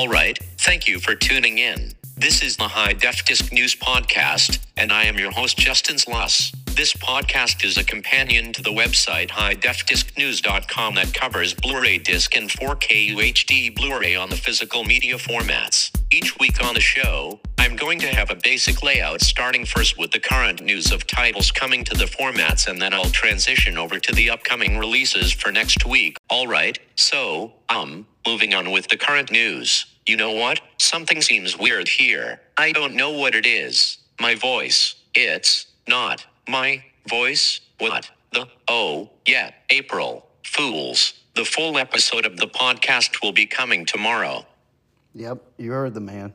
All right, thank you for tuning in. This is the High Def Disc News Podcast, and I am your host, Justin Sluss. This podcast is a companion to the website highdefdiscnews.com that covers Blu ray disc and 4K UHD Blu ray on the physical media formats. Each week on the show, I'm going to have a basic layout starting first with the current news of titles coming to the formats, and then I'll transition over to the upcoming releases for next week. Alright, so, um, moving on with the current news. You know what? Something seems weird here. I don't know what it is. My voice. It's not my voice. What? The oh, yeah, April Fools. The full episode of the podcast will be coming tomorrow. Yep, you heard the man.